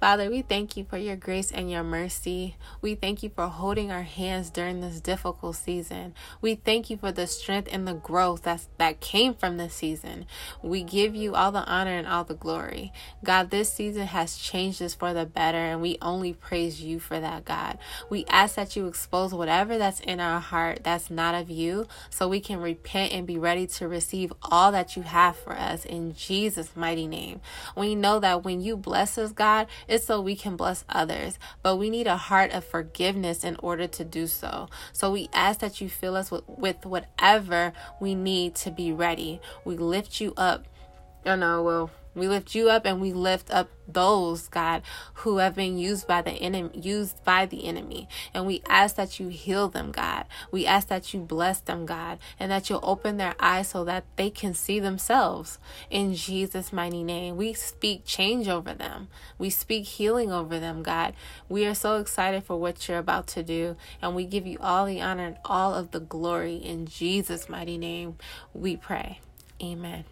Father, we thank you for your grace and your mercy. We thank you for holding our hands during this difficult season. We thank you for the strength and the growth that's, that came from this season. We give you all the honor and all the glory. God, this season has changed us for the better, and we only praise you for that, God. We ask that you expose whatever that's in our heart that's not of you so we can repent and be ready to receive all that you have for us in Jesus' mighty name. We know that when you bless us, God, it's so we can bless others, but we need a heart of forgiveness in order to do so. So we ask that you fill us with, with whatever we need to be ready. We lift you up. Oh no, well, we lift you up and we lift up those, God, who have been used by the enemy, used by the enemy. And we ask that you heal them, God. We ask that you bless them, God, and that you'll open their eyes so that they can see themselves. In Jesus' mighty name, we speak change over them. We speak healing over them, God. We are so excited for what you're about to do, and we give you all the honor and all of the glory. In Jesus' mighty name, we pray. Amen.